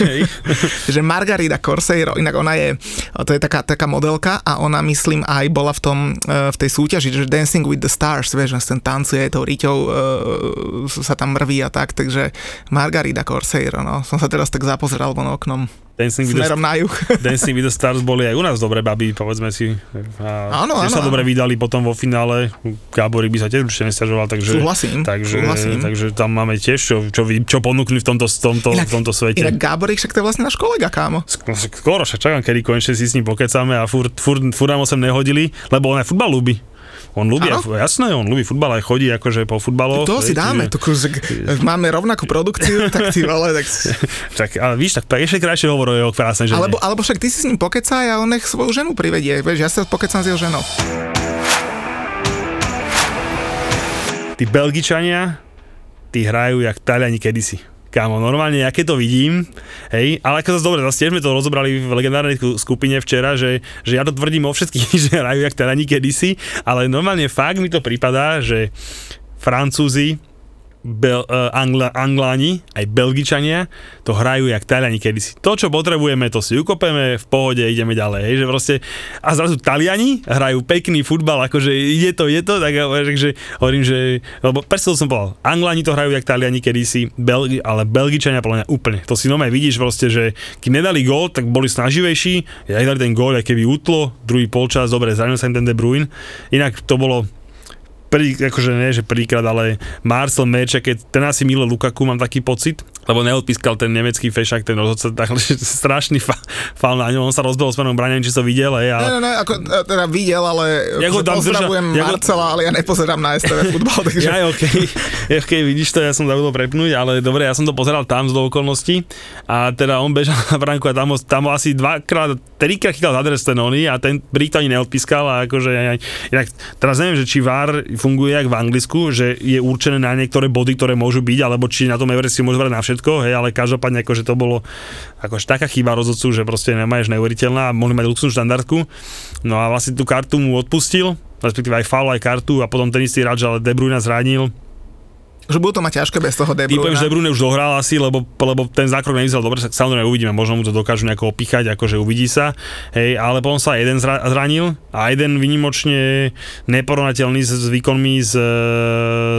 <laughs> že Margarida Corseiro, inak ona je, to je taká, taká modelka a ona myslím aj bola v tom, e, v tej súťaži, že Dancing with the Stars, vieš, že ten tancuje, tou riťou uh, sa tam mrví a tak, takže Margarida Corseiro, no. Som sa teraz tak zapozeral von oknom. Dancing Smerom the, na juh. <laughs> Dancing with the Stars boli aj u nás dobré baby, povedzme si. A áno, áno. sa dobre vydali potom vo finále. Gáborík by sa tiež určite nestiažoval, takže... Súhlasím, takže, súhlasím. takže tam máme tiež čo, čo, čo ponúkli v tomto, tomto, inak, v tomto svete. Inak Gáborík však to je vlastne náš kolega, kámo. Skoro však čakám, kedy konečne si s ním pokecáme a furt, furt, furt nám sem nehodili, lebo on aj futbal ľúbi. On ľubí, ano? jasné, on ľubí futbal, aj chodí akože po futbaloch. To si dáme, to, <laughs> máme rovnakú produkciu, tak ty vole, tak... tak <laughs> ale víš, tak ešte krajšie hovor o krásnej žene. Alebo, alebo však ty si s ním pokecaj a on nech svoju ženu privedie, vieš, ja sa pokecam s jeho ženou. Tí Belgičania, tí hrajú jak Taliani kedysi. Kámo, normálne, ja keď to vidím, hej, ale ako zase dobre, zase tiež sme to rozobrali v legendárnej skupine včera, že, že ja to tvrdím o všetkých, <laughs> že hrajú jak teda kedysi, ale normálne fakt mi to prípada, že Francúzi, Bel, uh, Angla, Angláni, aj Belgičania to hrajú jak Taliani kedysi. To, čo potrebujeme, to si ukopeme, v pohode ideme ďalej. Hej, že proste, a zrazu Taliani hrajú pekný futbal, akože ide to, je to, tak takže hovorím, že, lebo presne som povedal, Angláni to hrajú jak Taliani kedysi, Belgi, ale Belgičania podľa mňa úplne. To si nové vidíš proste, že keď nedali gól, tak boli snaživejší, ja dali ten gól, aj keby utlo, druhý polčas, dobre, zranil sa im ten De Bruyne, inak to bolo prvý, akože nie, že prvýkrát, ale Marcel Merče, keď ten asi Milo Lukaku, mám taký pocit, lebo neodpískal ten nemecký fešak, ten rozhodca, takhle <laughs> strašný fa, faul na ňom, on sa rozbehol smerom bráňa, či to videl, hej, ale... Ne, ne, ne, ako, e, teda videl, ale ja ho tam pozdravujem drža, Marcela, ale ja nepozerám na STV futbal, <laughs> takže... Ja, okay. okay, vidíš to, ja som zabudol prepnúť, ale dobre, ja som to pozeral tam z do okolností a teda on bežal na bránku a tam, tam asi dvakrát, trikrát chytal za dres ten oný a ten Brit ani neodpískal a akože, inak, teraz neviem, že či VAR funguje jak v Anglicku, že je určené na niektoré body, ktoré môžu byť, alebo či na tom Everesti môžu brať na všetko hej, ale každopádne akože to bolo akože taká chyba rozhodcu, že proste nemáš neuveriteľná a mohli mať luxusnú štandardku. No a vlastne tú kartu mu odpustil, respektíve aj faul, aj kartu a potom ten istý Radž, ale De Bruyne zranil, že budú to mať ťažké bez toho De Bruyne. Typujem, že De Bruyne už dohral asi, lebo, lebo ten zákrok nevyzerá dobre, tak samozrejme uvidíme, možno mu to dokážu nejako opíchať, akože uvidí sa. Hej, ale potom sa jeden zranil a jeden vynimočne neporovnateľný s, s výkonmi z,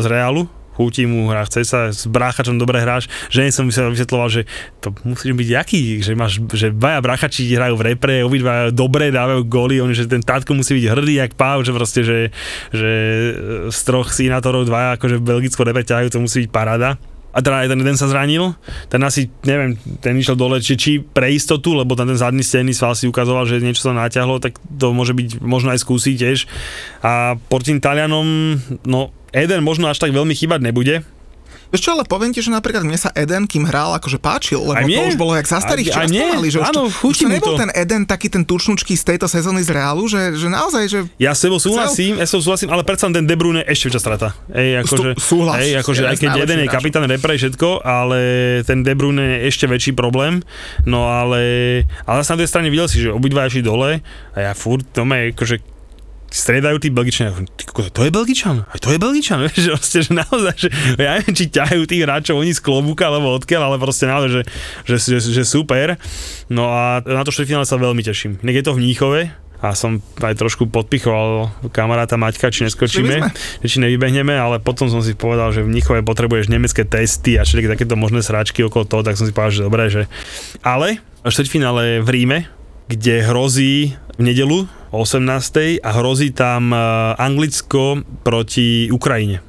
z Realu, chutí mu hra, chce sa, s bráchačom dobre hráš, že nie som vysvetloval, že to musíš byť jaký, že máš, že dvaja bráchači hrajú v repre, obidva dobre dávajú góly, on, že ten tátko musí byť hrdý jak páv, že proste, že, že z troch sinátorov dvaja akože v belgicko repre ťahajú, to musí byť paráda a teda ten jeden sa zranil, ten asi, neviem, ten išiel dole, či, či pre istotu, lebo tam ten zadný stenný sval si ukazoval, že niečo sa naťahlo, tak to môže byť možno aj skúsiť tiež. A proti Talianom, no Eden možno až tak veľmi chýbať nebude, Vieš čo, ale poviem ti, že napríklad mne sa Eden, kým hral, akože páčil, lebo to už bolo jak za starých čas mali, že áno, už, to, už to nebol to. ten Eden taký ten tučnučký z tejto sezóny z Reálu, že, že naozaj, že... Ja s tebou súhlasím, ja som súhlasím, ale predsa ten De Bruyne ešte väčšia strata. Ej, akože, Súhlas. Ej, akože aj keď jeden je kapitán repre všetko, ale ten De Bruyne je ešte väčší problém. No ale, ale na tej strane videl si, že obidva išli dole a ja furt, to ma akože striedajú tí Belgičania. To je Belgičan, aj to je Belgičan, <laughs> vieš, že, proste, že naozaj, že ja neviem, či ťahajú tých hráčov oni z klobúka, alebo odkiaľ, ale proste naozaj, že, že, že, že super. No a na to štvrťfinále sa veľmi teším. Nech je to v Níchove, a som aj trošku podpichoval kamaráta Maťka, či neskočíme, či nevybehneme, ale potom som si povedal, že v Níchove potrebuješ nemecké testy a všetky takéto možné sráčky okolo toho, tak som si povedal, že dobré, že... Ale štvrťfinále v Ríme, kde hrozí v nedelu 18. a hrozí tam eh, Anglicko proti Ukrajine.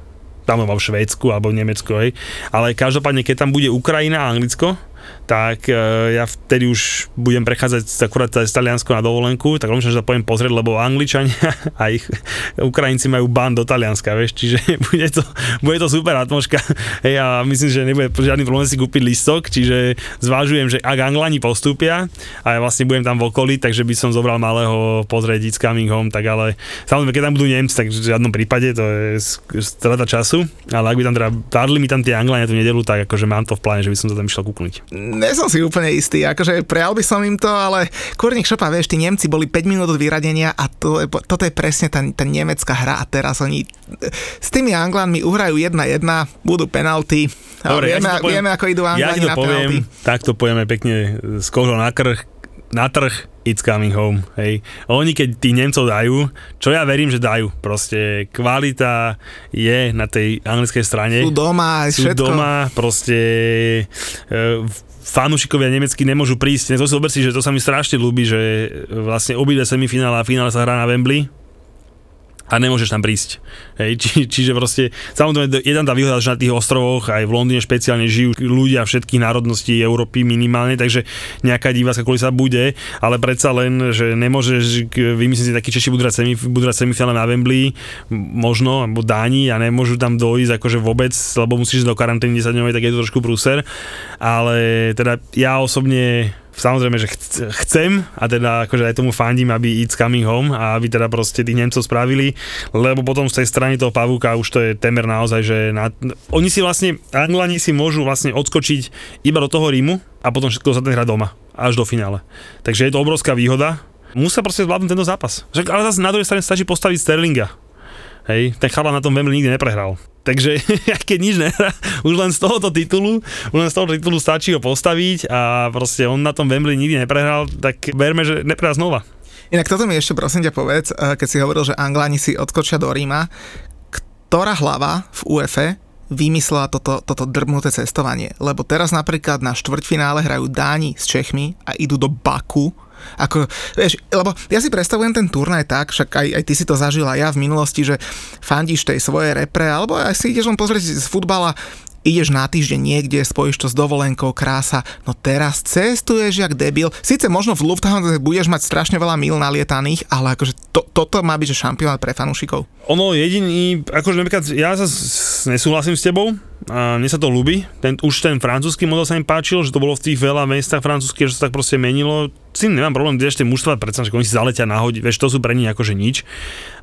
Tam v Švédsku alebo v Nemecku, hej. Ale každopádne, keď tam bude Ukrajina a Anglicko, tak uh, ja vtedy už budem prechádzať akurát cez Taliansko na dovolenku, tak možno, že sa poviem pozrieť, lebo Angličania <laughs> a ich Ukrajinci majú ban do Talianska, vieš, čiže <laughs> bude to, bude to super atmoška. <laughs> Hej, a myslím, že nebude žiadny problém si kúpiť listok, čiže zvážujem, že ak Anglani postúpia a ja vlastne budem tam v okolí, takže by som zobral malého pozrieť It's Coming Home, tak ale samozrejme, keď tam budú Nemci, tak v žiadnom prípade to je strata času, ale ak by tam teda dádli mi tam tie Anglania tú nedelu, tak akože mám to v pláne, že by som to tam išiel kúknuť nie som si úplne istý, akože prejal by som im to, ale kurník šopa, vieš, tí Nemci boli 5 minút od vyradenia a to, toto je presne tá, tá nemecká hra a teraz oni s tými Anglánmi uhrajú 1-1, budú penalty. Dobre, vieme, ja poviem, vieme, ako idú Angláni ja na poviem, penalty. Tak to povieme pekne z kožo na krh, na trh, it's coming home, hej. Oni keď tých Nemcov dajú, čo ja verím, že dajú, proste kvalita je na tej anglickej strane. Sú doma, sú všetko. doma, proste e, fanúšikovia nemecky nemôžu prísť. Zober si, že to sa mi strašne ľúbi, že vlastne obidve semifinále a finále sa hrá na Wembley a nemôžeš tam prísť. Hej, či, čiže proste, samozrejme, je tam tá výhoda, že na tých ostrovoch, aj v Londýne špeciálne žijú ľudia všetkých národností Európy minimálne, takže nejaká divácka sa bude, ale predsa len, že nemôžeš vymyslieť si taký Češi budú hrať semif- semifinále na Wembley, možno, alebo Dáni a nemôžu tam dojsť akože vôbec, lebo musíš do karantény 10 dňovej, tak je to trošku prúser, ale teda ja osobne samozrejme, že chcem a teda akože aj tomu fandím, aby It's Coming Home a aby teda proste tých Nemcov spravili, lebo potom z tej strany toho pavúka už to je temer naozaj, že na, oni si vlastne, Anglani si môžu vlastne odskočiť iba do toho Rímu a potom všetko sa ten hra doma, až do finále. Takže je to obrovská výhoda. Musia proste zvládnuť tento zápas. ale zase na druhej strane stačí postaviť Sterlinga. Hej, ten chala na tom Wembley nikdy neprehral. Takže <laughs> keď nič nehrá, už len z tohoto titulu, už len z tohoto titulu stačí ho postaviť a proste on na tom Wembley nikdy neprehral, tak verme, že neprehrá znova. Inak toto mi ešte prosím ťa povedz, eh, keď si hovoril, že Angláni si odskočia do Ríma, ktorá hlava v UEFE vymyslela toto, toto drbnuté cestovanie. Lebo teraz napríklad na štvrťfinále hrajú Dáni s Čechmi a idú do Baku, ako, vieš, lebo ja si predstavujem ten turnaj tak, však aj, aj ty si to zažila ja v minulosti, že fandíš tej svojej repre, alebo aj si ideš len pozrieť z futbala, ideš na týždeň niekde, spojíš to s dovolenkou, krása, no teraz cestuješ jak debil. Síce možno v Lufthansa budeš mať strašne veľa mil nalietaných, ale akože to, toto má byť že šampionát pre fanúšikov. Ono jediný, akože napríklad ja sa nesúhlasím s tebou, a mne sa to ľúbi. Ten, už ten francúzsky model sa mi páčil, že to bolo v tých veľa mestách francúzských, že sa tak proste menilo. S tým nemám problém, tie mužstva, predsa, že oni si zaletia náhodí, vieš, to sú pre nich akože nič.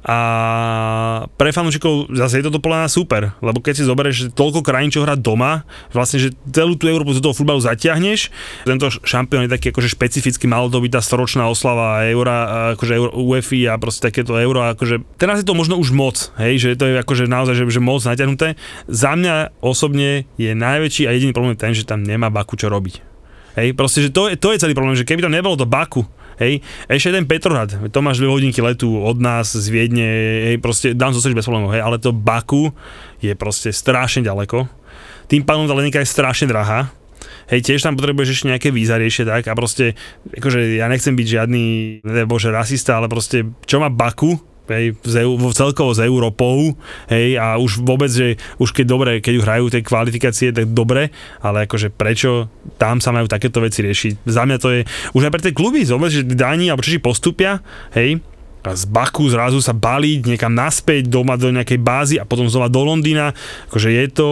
A pre fanúšikov zase je toto podľa super, lebo keď si zoberieš že toľko krajín, čo hrá doma, vlastne, že celú tú Európu do toho futbalu zatiahneš. Tento šampión je taký akože špecificky, malo to byť tá storočná oslava eura, akože Euro, UEFI a proste takéto euro, akože teraz je to možno už moc, hej, že to je akože naozaj, že, že moc natiahnuté. Za mňa osobne je najväčší a jediný problém ten, že tam nemá Baku čo robiť. Hej, proste, že to je, to je celý problém, že keby tam nebolo to Baku, hej, ešte ten Petrohrad, to máš dve hodinky letu od nás z Viedne, hej, proste dám zo bez problémov, hej, ale to Baku je proste strašne ďaleko, tým pádom tá lenika je strašne drahá, hej, tiež tam potrebuješ ešte nejaké víza riešiť tak a proste, akože ja nechcem byť žiadny, bože, rasista, ale proste, čo má Baku, hej, z, celkovo s Európou, hej, a už vôbec, že už keď dobre, keď hrajú tie kvalifikácie, tak dobre, ale akože prečo tam sa majú takéto veci riešiť. Za mňa to je, už aj pre tie kluby, zober, že Dáni alebo Češi postupia, hej, a z Baku zrazu sa baliť niekam naspäť doma do nejakej bázy a potom znova do Londýna, akože je to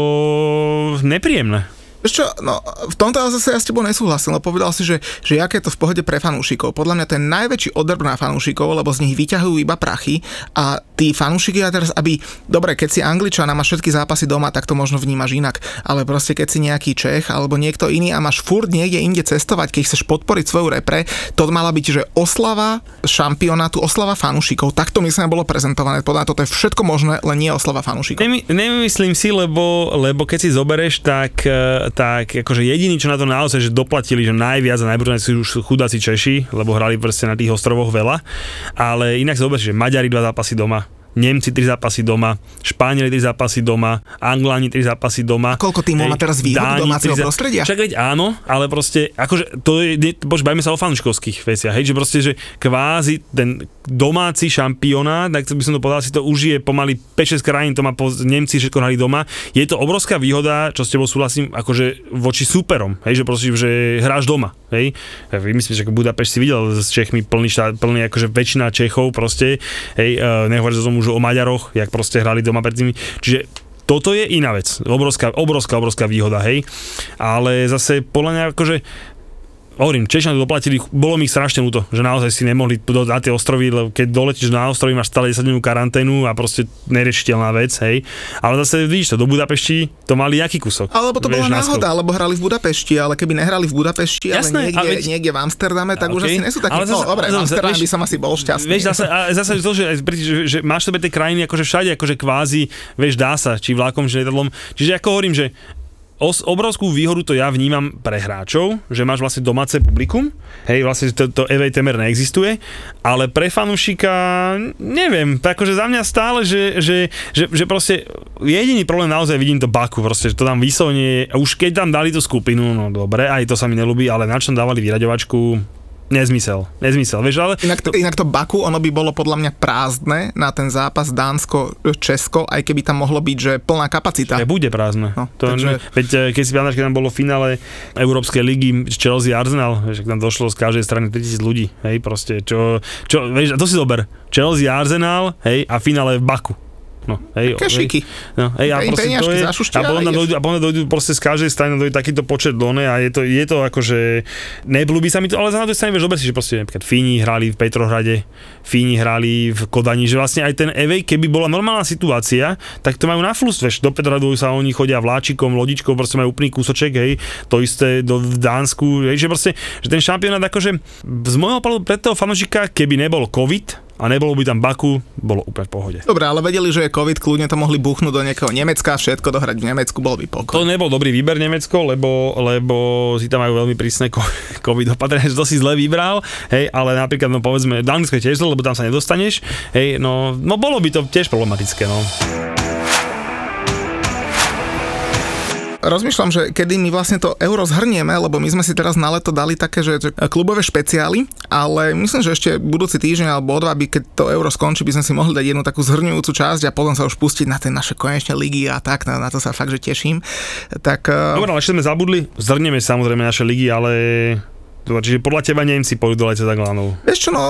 nepríjemné. Vieš čo, no, v tomto zase ja s tebou nesúhlasil, lebo povedal si, že, že aké je to v pohode pre fanúšikov. Podľa mňa to je najväčší odrb na fanúšikov, lebo z nich vyťahujú iba prachy a tí fanúšiky a teraz, aby, dobre, keď si Angličan a máš všetky zápasy doma, tak to možno vnímaš inak, ale proste keď si nejaký Čech alebo niekto iný a máš furt niekde inde cestovať, keď chceš podporiť svoju repre, to mala byť, že oslava šampionátu, oslava fanúšikov. Takto myslím bolo prezentované. Podľa toto je všetko možné, len nie oslava fanúšikov. Nemy, nemyslím si, lebo, lebo keď si zoberieš, tak tak akože jediní, čo na to naozaj že doplatili, že najviac a najbrutálnejšie sú chudáci Češi, lebo hrali proste na tých ostrovoch veľa, ale inak si že Maďari dva zápasy doma, Nemci 3 zápasy doma, Španieli 3 zápasy doma, Angláni 3 zápasy doma. Koľko týmov má teraz výhodu domáceho zá... prostredia? Však veď áno, ale proste, akože, to je, bož, bajme sa o fanúškovských veciach, hej, že proste, že kvázi ten domáci šampionát, tak by som to povedal, si to užije pomaly 5-6 krajín, to má po, Nemci všetko hrali doma. Je to obrovská výhoda, čo s tebou súhlasím, akože voči súperom, hej, že prosím, že hráš doma, hej. Vy myslíte, že Budapešť si videl s Čechmi plný, štát, plný akože väčšina Čechov proste, hej, uh, nehovorím o tom už o Maďaroch, jak proste hrali doma pred tými, čiže toto je iná vec, obrovská, obrovská, obrovská výhoda, hej. Ale zase podľa mňa akože hovorím, Češňa to doplatili, bolo mi ich strašne ľúto, že naozaj si nemohli na tie ostrovy, lebo keď doletíš na ostrovy, máš stále 10 dňovú karanténu a proste neriešiteľná vec, hej. Ale zase vidíš to, do Budapešti to mali jaký kusok. Alebo to bola náhoda, alebo hrali v Budapešti, ale keby nehrali v Budapešti, Jasné, ale niekde, veď, niekde v Amsterdame, tak okay. už asi nie sú takí. Ale zase, no, dobre, v Amsterdame by som asi bol šťastný. Vieš, zase, zase to, že, že, že máš sebe tie krajiny akože všade, akože kvázi, vieš, dá sa, či vlákom, či letadlom. Čiže ako hovorím, že os, obrovskú výhodu to ja vnímam pre hráčov, že máš vlastne domáce publikum, hej, vlastne to, to EV temer neexistuje, ale pre fanúšika, neviem, akože za mňa stále, že, že, že, že proste jediný problém naozaj vidím to Baku, proste, že to tam vyslovne, už keď tam dali tú skupinu, no dobre, aj to sa mi nelúbi, ale na čo dávali vyraďovačku, Nezmysel, nezmysel, vieš, ale... Inak to, inak to Baku, ono by bolo podľa mňa prázdne na ten zápas Dánsko-Česko, aj keby tam mohlo byť, že plná kapacita. Je, bude prázdne. No, to, takže... Veď eh, keď si pamätáš, keď tam bolo v finále Európskej ligy Chelsea Arsenal, že tam došlo z každej strany 3000 ľudí, hej, proste, čo, čo, vieš, to si dober, Chelsea Arsenal, hej, a finále v Baku. No, hej, Kešiky. No, hej, a, proste to je, a potom dojdu, a potom dojdu proste z každej strany dojdu takýto počet done a je to, je to akože, neblúbi sa mi to, ale za na to strane vieš dobre si, že proste napríklad Fíni hrali v Petrohrade, Fíni hrali v Kodani, že vlastne aj ten Evej, keby bola normálna situácia, tak to majú na flus, vieš, do Petrohradu sa oni chodia vláčikom, lodičkou, proste majú úplný kúsoček, hej, to isté do, v Dánsku, hej, že proste, že ten šampionát akože z môjho pohľadu pre toho fanožika, keby nebol COVID, a nebolo by tam Baku, bolo úplne v pohode. Dobre, ale vedeli, že je COVID, kľudne to mohli buchnúť do nejakého Nemecka, všetko dohrať v Nemecku, bol by pokoj. To nebol dobrý výber Nemecko, lebo, lebo si tam majú veľmi prísne <laughs> COVID opatrenia, že to si zle vybral, hej, ale napríklad, no povedzme, Dánsko je tiež zle, lebo tam sa nedostaneš, hej, no, no bolo by to tiež problematické, no. Rozmýšľam, že kedy my vlastne to euro zhrnieme, lebo my sme si teraz na leto dali také, že, že klubové špeciály, ale myslím, že ešte budúci týždeň alebo o dva, by keď to euro skončí, by sme si mohli dať jednu takú zhrňujúcu časť a potom sa už pustiť na tie naše konečné ligy a tak, na, na to sa fakt, že teším. Tak, eh, Dobre, ale ešte sme zabudli, zhrnieme samozrejme naše ligy, ale Čiže podľa teba Nemci pôjdu do za Glanou. Vieš čo, no,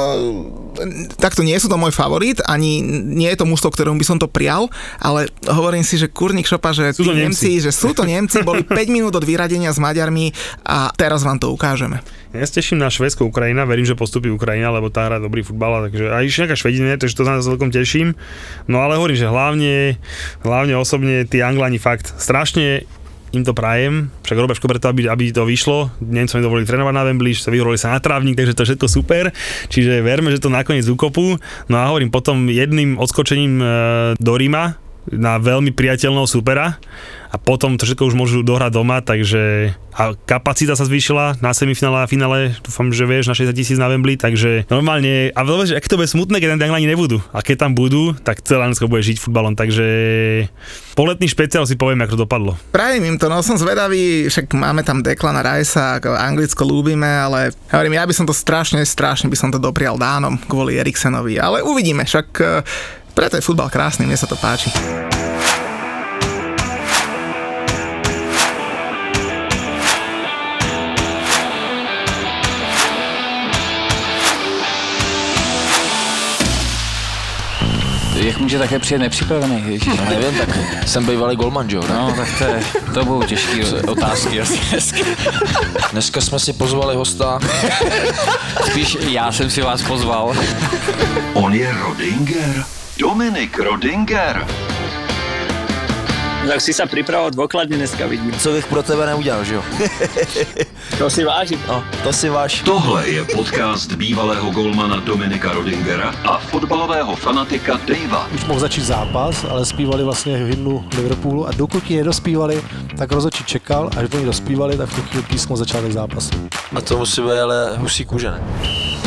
takto nie sú to môj favorit, ani nie je to mústvo, ktorom by som to prial, ale hovorím si, že kurník šopa, že sú to Nemci, Nemci, že sú to Nemci, boli <laughs> 5 minút od vyradenia s Maďarmi a teraz vám to ukážeme. Ja sa teším na Švedsko Ukrajina, verím, že postupí Ukrajina, lebo tá hra dobrý futbal, takže aj nejaká Švedine, takže to sa celkom teším. No ale hovorím, že hlavne, hlavne osobne tí Anglani fakt strašne im to prajem, však robia všetko preto, aby, aby to vyšlo. Nemcom dovolili trénovať na Wembley, sa vyhovorili sa na trávnik, takže to všetko super. Čiže verme, že to nakoniec ukopú. No a hovorím, potom jedným odskočením e, do Ríma na veľmi priateľného supera a potom to všetko už môžu dohrať doma, takže a kapacita sa zvýšila na semifinále a finále, dúfam, že vieš, na 60 tisíc na Wembley, takže normálne, a veľmi, že ak to bude smutné, keď tam ani nebudú. A keď tam budú, tak celé Anglicko bude žiť futbalom, takže poletný špeciál si poviem, ako to dopadlo. Prajem im to, no som zvedavý, však máme tam Declana ako Anglicko ľúbime, ale hovorím, ja by som to strašne, strašne by som to doprial Dánom kvôli Eriksenovi, ale uvidíme, však eh, preto je futbal krásny, mne sa to páči. Jak může také přijet nepřipravený? Ježiš, no, nevím, tak jsem bývalý golman, jo? No, tak to, je, to budou těžké otázky asi Dneska jsme si pozvali hosta. Spíš já jsem si vás pozval. On je Rodinger. Dominik Rodinger. Tak si sa pripravoval dôkladne dneska, vidím. Co bych pro tebe neudělal, že jo? <laughs> to si vážim. No, to si váš. Tohle je podcast bývalého golmana Dominika Rodingera a fotbalového fanatika Davea. Už mohl začít zápas, ale zpívali vlastně hymnu Liverpoolu a dokud ji nedospívali, tak rozhodčí čekal, až oni dospívali, tak v tu chvíli písmo začátek zápasu. A to musí být ale husí kůže, ne?